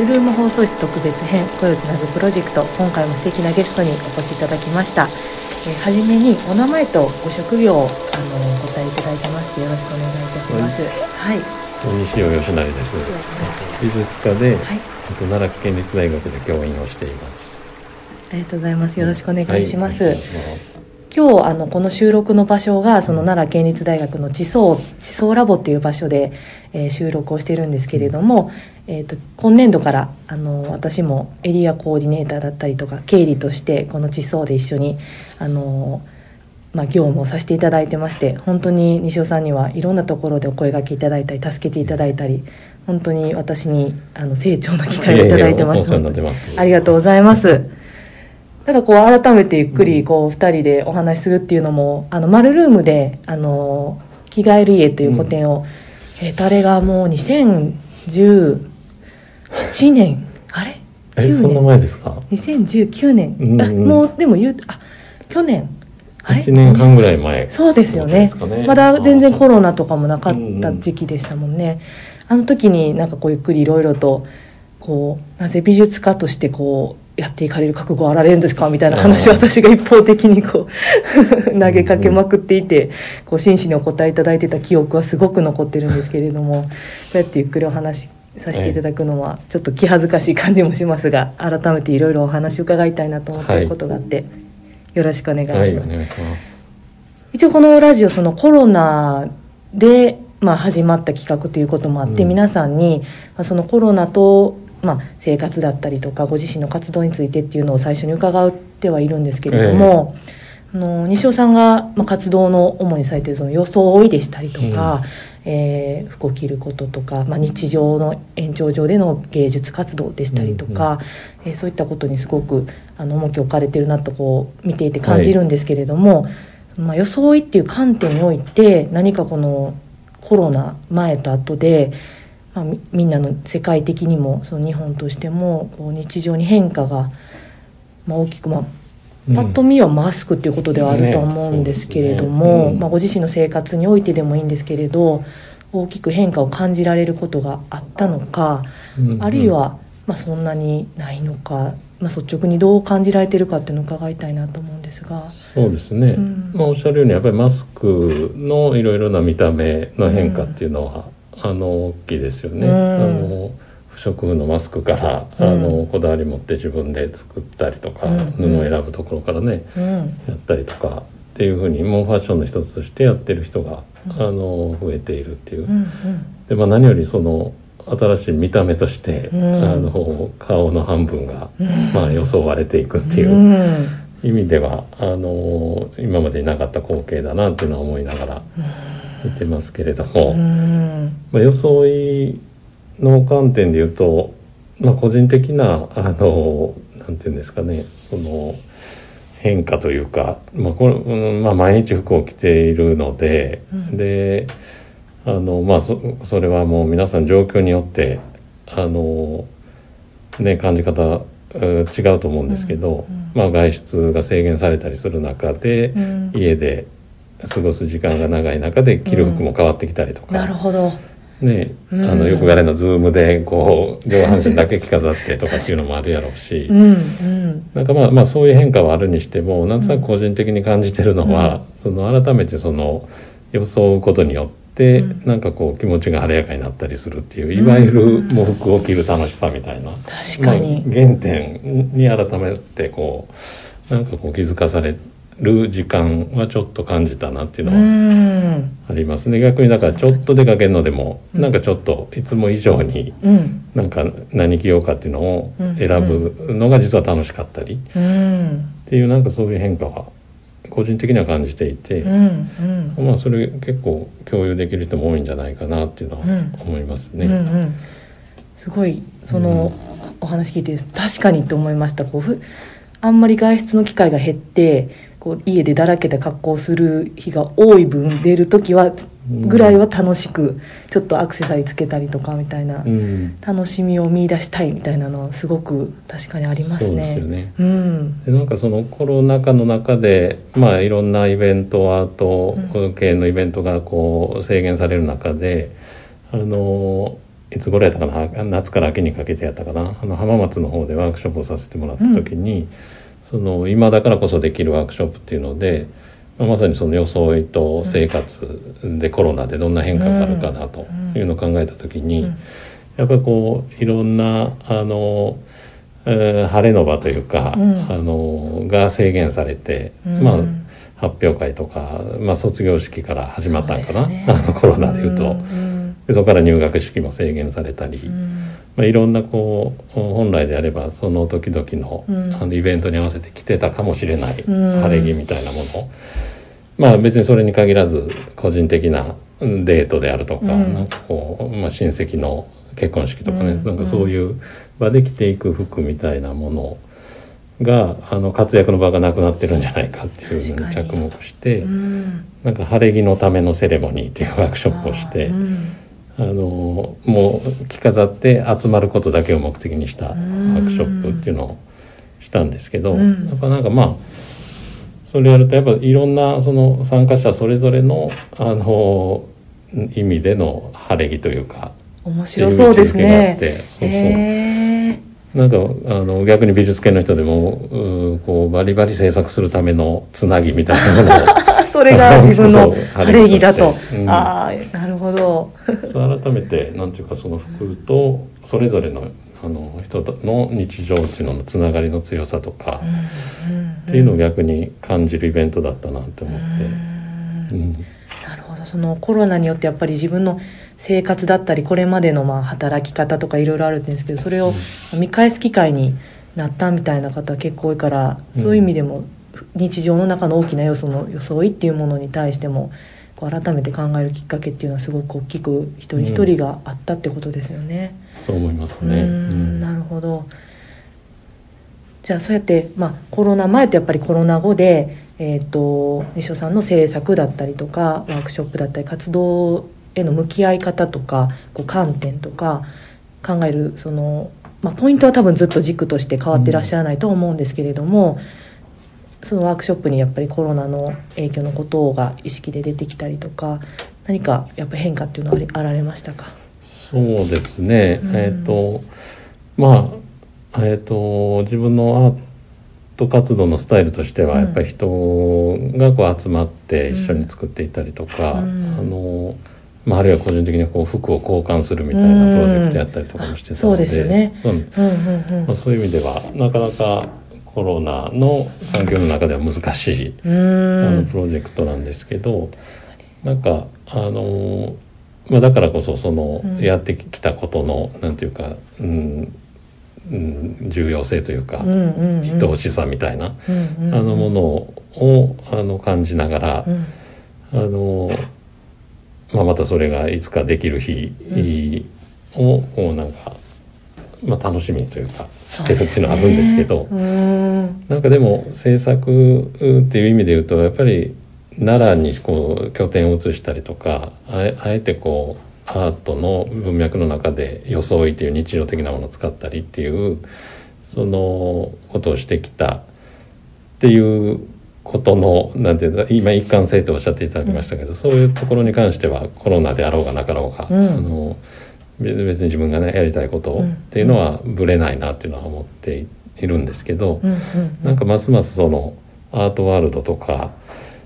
ルルーム放送室特別編声をつなぐプロジェクト今回も素敵なゲストにお越しいただきました、えー、はじめにお名前とご職業をあのお答えいただいてましてよろしくお願いいたします。はい。西尾義成です美術科で、はい、奈良県立大学で教員をしています。ありがとうございます。よろしくお願いします、はい今日あのこの収録の場所がその奈良県立大学の地層地層ラボっていう場所で、えー、収録をしているんですけれども、えーと、今年度からあの私もエリアコーディネーターだったりとか経理としてこの地層で一緒にあの、まあ、業務をさせていただいてまして本当に西尾さんにはいろんなところでお声がけいただいたり助けていただいたり本当に私にあの成長の機会をいただいてましてありがとうございます。ただこう改めてゆっくりこう2人でお話しするっていうのもあのマルルームで「あの着替える家」という個展を、うん、えー、あれがもう2018年あれ？9年？前ですか？2019年、うん、あもうでも言うあ去年？あれ？1年間ぐらい前。そうですよね、ね、まだ全然コロナとかもなかった時期でしたもんね、あの時になんかこうゆっくりいろいろとこうなぜ美術家としてこうやっていかれる覚悟あられるんですか？みたいな話を私が一方的にこう投げかけまくっていてこう真摯にお答えいただいてた記憶はすごく残ってるんですけれどもこうやってゆっくりお話させていただくのはちょっと気恥ずかしい感じもしますが改めていろいろお話伺いたいなと思っていることがあって、よろしくお願いします。はい、一応このラジオそのコロナでまあ、始まった企画ということもあって、皆さんに、まあ、そのコロナとまあ、生活だったりとかご自身の活動についてっていうのを最初に伺ってはいるんですけれども、えー、あの西尾さんが、まあ、活動の主にされているその装いでしたりとか、うん、えー、服を着ることとか、まあ、日常の延長上での芸術活動でしたりとか、うんうん、えー、そういったことにすごくあの重きを置かれてるなとこう見ていて感じるんですけれども、はい、まあ、装いっていう観点において何かこのコロナ前と後でまあ、みんなの世界的にもその日本としてもこう日常に変化が、まあ、大きく、まあ、パッと見はマスクっていうことではあると思うんですけれども、まあ、ご自身の生活においてでもいいんですけれど大きく変化を感じられることがあったのか、あるいは、まあ、そんなにないのか、まあ、率直にどう感じられてるかっていうのを伺いたいなと思うんですが。そうですね、うん、まあ、おっしゃるようにやっぱりマスクのいろいろな見た目の変化っていうのは、あの大きいですよね。あの不織布のマスクから、あのこだわり持って自分で作ったりとか、布を選ぶところからね、やったりとかっていうふうにもうファッションの一つとしてやってる人が、あの増えているっていう。でまあ、何よりその新しい見た目として、あの顔の半分が、まあ、予想割れていくっていう。意味ではあの今までになかった光景だなっていうのは思いながら見てますけれども、まあ、装いの観点で言うと、まあ、個人的なあのなんていうんですかねその変化というか、まあこれまあ、毎日服を着ているので、うん、であの、まあそ、それはもう皆さん状況によってあの、ね、感じ方違うと思うんですけど、うん。うん、まあ、外出が制限されたりする中で、家で過ごす時間が長い中で着る服も変わってきたりとか、なるほど。ね、あのよくあれのズームでこう上半身だけ着飾ってとかっていうのもあるやろうし、うんうん、なんかまあまあそういう変化はあるにしてもなんとなく個人的に感じてるのは、その改めてその装うことによって、なんかこう気持ちが晴れやかになったりするっていういわゆる喪服を着る楽しさみたいな、確かに、まあ、原点に改めてこうなんかこう気づかされて。る時間はちょっと感じたなっていうのはありますね。逆にだからちょっと出かけるのでも、うん、なんかちょっといつも以上に、うん、なんか何着ようかっていうのを選ぶのが実は楽しかったり、うん、っていうなんかそういう変化は個人的には感じていて、うん。うん、まあそれ結構共有できる人も多いんじゃないかなっていうのは思いますね。うんうん。うん、すごいその、お話聞いて確かにと思いました。こうふあんまり外出の機会が減ってこう家でだらけた格好する日が多い分出る時はぐらいは楽しくちょっとアクセサリーつけたりとかみたいな、楽しみを見出したいみたいなのはすごく確かにありますね。そうですよね、うん、でなんかそのコロナ禍の中で、まあ、いろんなイベントアート系のイベントがこう制限される中であのいつ頃やったかな夏から秋にかけてやったかな。あの浜松の方でワークショップをさせてもらった時に、うん、その今だからこそできるワークショップっていうので、まあ、まさにその装いと生活でコロナでどんな変化があるかなというのを考えた時に、やっぱりこういろんなあの、えー、晴れの場というか、うん、あのが制限されて、まあ発表会とか、まあ、卒業式から始まったんかな、ね、あのコロナでいうと、でそこから入学式も制限されたり、まあ、いろんなこう本来であればその時々の,、あのイベントに合わせて来てたかもしれない晴れ着みたいなもの、まあ別にそれに限らず個人的なデートであるとか、なんかこう、まあ、親戚の結婚式とかね、なんかそういう場で着ていく服みたいなものがあの活躍の場がなくなってるんじゃないかっていうのに着目して、うん、なんか晴れ着のためのセレモニーっていうワークショップをして、うん、あのもう着飾って集まることだけを目的にしたワークショップっていうのをしたんですけど、うん、やっぱなんかまあそれやるとやっぱいろんなその参加者それぞれのあの意味での晴れ着というか面白そうですね。そうそう。えー。なんかあの逆に美術系の人でもこうバリバリ制作するためのつなぎみたいなものをそれが自分の晴れ着だと、うん、ああなるほど。改めてなんていうかその服とそれぞれのあの人の日常っていうののつながりの強さとか、うんうんうん、っていうのを逆に感じるイベントだったなって思って。うん。なるほど。そのコロナによってやっぱり自分の生活だったりこれまでのまあ働き方とかいろいろあるんですけどそれを見返す機会になったみたいな方結構多いからそういう意味でも日常の中の大きな要素の装いっていうものに対してもこう改めて考えるきっかけっていうのはすごく大きく一人一人があったってことですよね。うん、そう思いますね、うん、なるほど。じゃあそうやって、まあ、コロナ前とやっぱりコロナ後で、えーと、西尾さんの制作だったりとかワークショップだったり活動への向き合い方とかこう観点とか考えるその、まあ、ポイントは多分ずっと軸として変わってらっしゃらないと思うんですけれども、うん、そのワークショップにやっぱりコロナの影響のことが意識で出てきたりとか何かやっぱ変化っていうのはあられましたか？そうですね、うん、えっ、ー、とまあえっ、ー、と自分のアート活動のスタイルとしてはやっぱり人がこう集まって一緒に作っていたりとか、うん、あのまあ、あるいは個人的にこう服を交換するみたいなプロジェクトやったりとかもしてたので、そうね、まあ、そういう意味ではなかなかコロナの環境の中では難しいあのプロジェクトなんですけどなんかあの、まあ、だからこそそのやってきたことの、うん、なんていうか、うんうん、重要性というか、うんうんうん、愛おしさみたいな、うんうん、あのものをあの感じながら、うん、あのまあ、またそれがいつかできる日をこうなんか、まあ、楽しみというかしてるっていうのはあるんですけど、ね、なんかでも制作っていう意味で言うとやっぱり奈良にこう拠点を移したりとかあえてこうアートの文脈の中で装いという日常的なものを使ったりっていうそのことをしてきたっていうことのなんていうか今一貫性とおっしゃっていただきましたけど、うん、そういうところに関してはコロナであろうがなかろうが、うん、あの別に自分がねやりたいことっていうのはぶれないなっていうのは思っているんですけど、うんうん、なんかますますそのアートワールドとか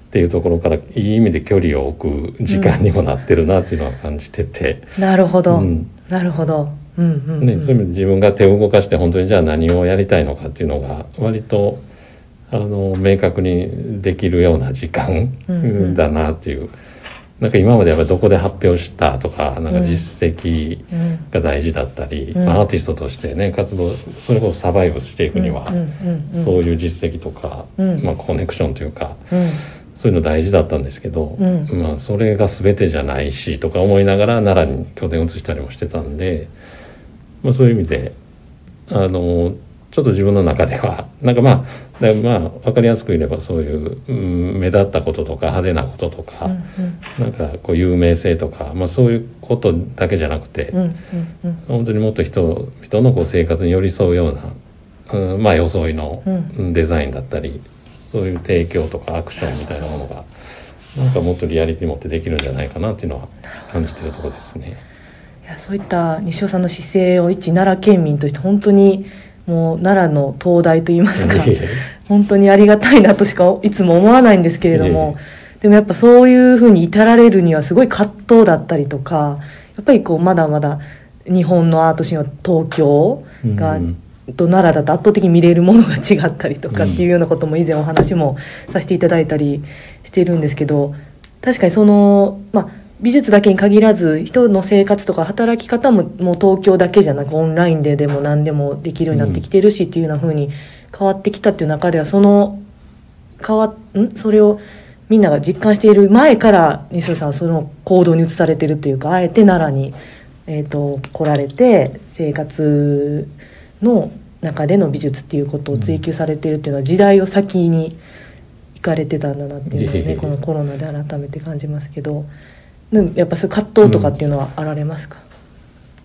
っていうところからいい意味で距離を置く時間にもなってるなっていうのは感じてて。なるほど、なるほど。うんうんうん、ね、そういう意味で自分が手を動かして本当にじゃあ何をやりたいのかっていうのが割とあの明確にできるような時間だなっていう、うんうん、なんか今までやっぱりどこで発表したとかなんか実績が大事だったり、うん、まあ、アーティストとしてね活動それこそサバイブしていくには、そういう実績とか、まあ、コネクションというか、そういうの大事だったんですけど、まあ、それが全てじゃないしとか思いながら奈良に拠点を移したりもしてたんで、まあ、そういう意味であのちょっと自分の中では なんかまあまあ分かりやすく言えばそういう、うん、目立ったこととか派手なこととか、うんうん、なんかこう有名性とか、まあ、そういうことだけじゃなくて、うんうんうん、本当にもっと人々のこう生活に寄り添うような、うん、まあ装いのデザインだったり、そういう提供とかアクションみたいなものがなんかもっとリアリティ持ってできるんじゃないかなっていうのは感じてるところですね。いやそういった西尾さんの姿勢を一奈良県民として本当にもう奈良の東大といいますか本当にありがたいなとしかいつも思わないんですけれどもでもやっぱそういうふうに至られるにはすごい葛藤だったりとかやっぱりこうまだまだ日本のアートシーンは東京が、と奈良だと圧倒的に見れるものが違ったりとかっていうようなことも以前お話もさせていただいたりしてるんですけど確かにそのまあ美術だけに限らず人の生活とか働き方ももう東京だけじゃなくオンラインででも何でもできるようになってきてるしっていうようなふうに変わってきたっていう中ではその変わん？それをみんなが実感している前から西尾さんはその行動に移されてるというかあえて奈良に、えーと、来られて生活の中での美術っていうことを追求されているっていうのは時代を先に行かれてたんだなっていうのをねこのコロナで改めて感じますけど。やっぱそういう葛藤とかっていうのはあられますか、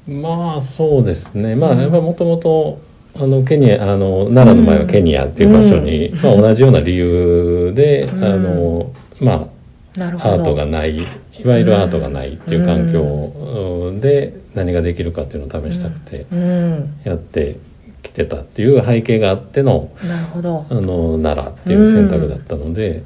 うん、まあそうですね。まあやっぱもともとあのケニアあの奈良の前はケニアっていう場所に、うん、まあ、同じような理由で、うん、あのまあアートがないいわゆるアートがないっていう環境で何ができるかっていうのを試したくてやってきてたっていう背景があってのなるほど。あの奈良っていう選択だったので、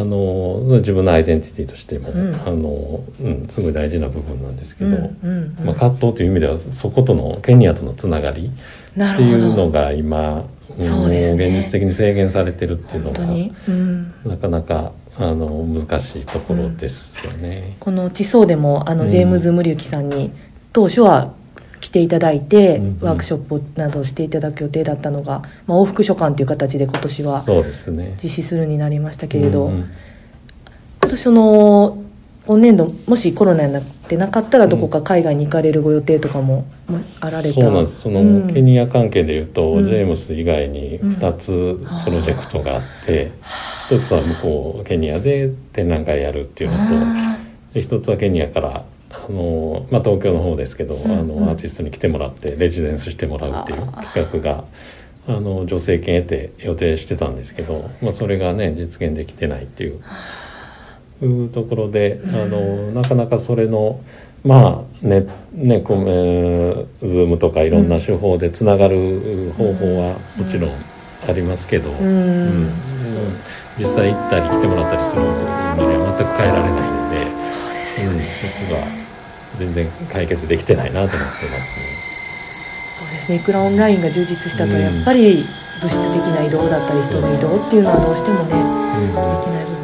あの自分のアイデンティティとしても、うん、あのうん、すごい大事な部分なんですけど、うんうんうん、まあ、葛藤という意味ではそことのケニアとのつながりっていうのが今そうです、ね、現実的に制限されてるっていうのが、うん、なかなかあの難しいところですよね。この地層でもあのジェームズ・ムリュキさんに当初は来ていただいて、ワークショップなどしていただく予定だったのが、まあ、往復書簡という形で今年は実施するになりましたけれど、ね、今年その今年度もしコロナになってなかったらどこか海外に行かれるご予定とかもあられた、そうなんです。その、うん、ケニア関係でいうと、うん、ジェームス以外に2つプロジェクトがあって、うん、1つは向こうケニアで展覧会やるっていうのとで1つはケニアからあの、まあ、東京の方ですけど、うんうん、あのアーティストに来てもらってレジデンスしてもらうっていう企画があの助成金得て予定してたんですけど、まあ、それがね実現できてないっていういうところで、あのなかなかそれのまあねねこえズームとかいろんな手法でつながる方法はもちろんありますけど、うん、実際行ったり来てもらったりするのには全く変えられないのでそうですよね、うん、全然解決できてないなと思ってますね。そうですね。いくらオンラインが充実したとやっぱり物質的な移動だったり人の移動っていうのはどうしてもね、できない部分